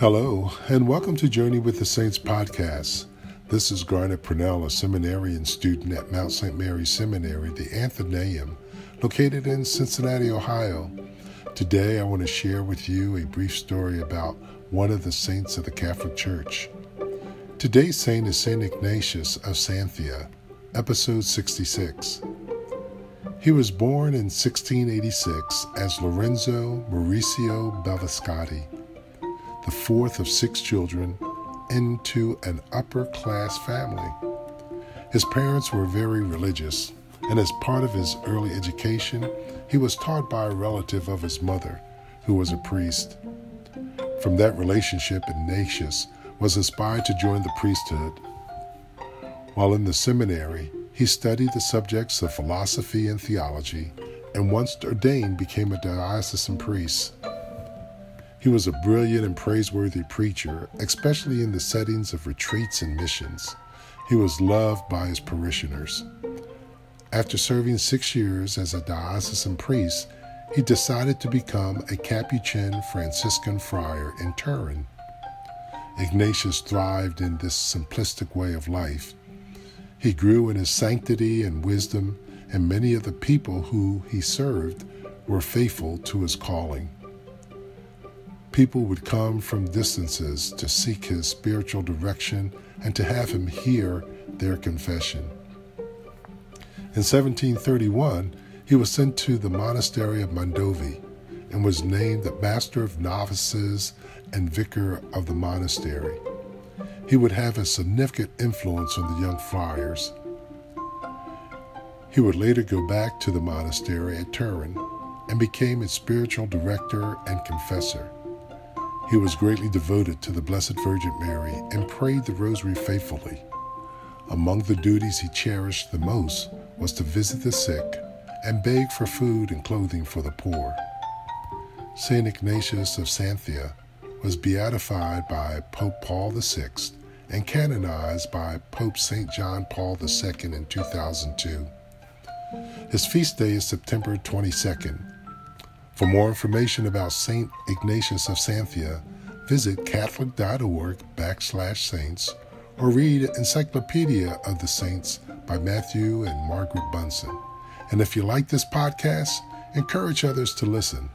Hello, and welcome to Journey with the Saints podcast. This is Garnet Purnell, a seminarian student at Mount St. Mary's Seminary, the Athenaeum, located in Cincinnati, Ohio. Today, I want to share with you a brief story about one of the saints of the Catholic Church. Today's saint is St. Ignatius of Santhia, episode 66. He was born in 1686 as Lorenzo Mauricio Bellascati the fourth of six children, into an upper class family. His parents were very religious, and as part of his early education, he was taught by a relative of his mother, who was a priest. From that relationship, Ignatius was inspired to join the priesthood. While in the seminary, he studied the subjects of philosophy and theology, and once ordained became a diocesan priest. He was a brilliant and praiseworthy preacher, especially in the settings of retreats and missions. He was loved by his parishioners. After serving six years as a diocesan priest, he decided to become a Capuchin Franciscan friar in Turin. Ignatius thrived in this simplistic way of life. He grew in his sanctity and wisdom, and many of the people who he served were faithful to his calling. People would come from distances to seek his spiritual direction and to have him hear their confession. In 1731, he was sent to the monastery of Mondovì and was named the master of novices and vicar of the monastery. He would have a significant influence on the young friars. He would later go back to the monastery at Turin and became its spiritual director and confessor. He was greatly devoted to the Blessed Virgin Mary and prayed the Rosary faithfully. Among the duties he cherished the most was to visit the sick and beg for food and clothing for the poor. St. Ignatius of Santhia was beatified by Pope Paul VI and canonized by Pope St. John Paul II in 2002. His feast day is September 22nd, for more information about St. Ignatius of Santhia, visit catholic.org backslash saints or read Encyclopedia of the Saints by Matthew and Margaret Bunson. And if you like this podcast, encourage others to listen.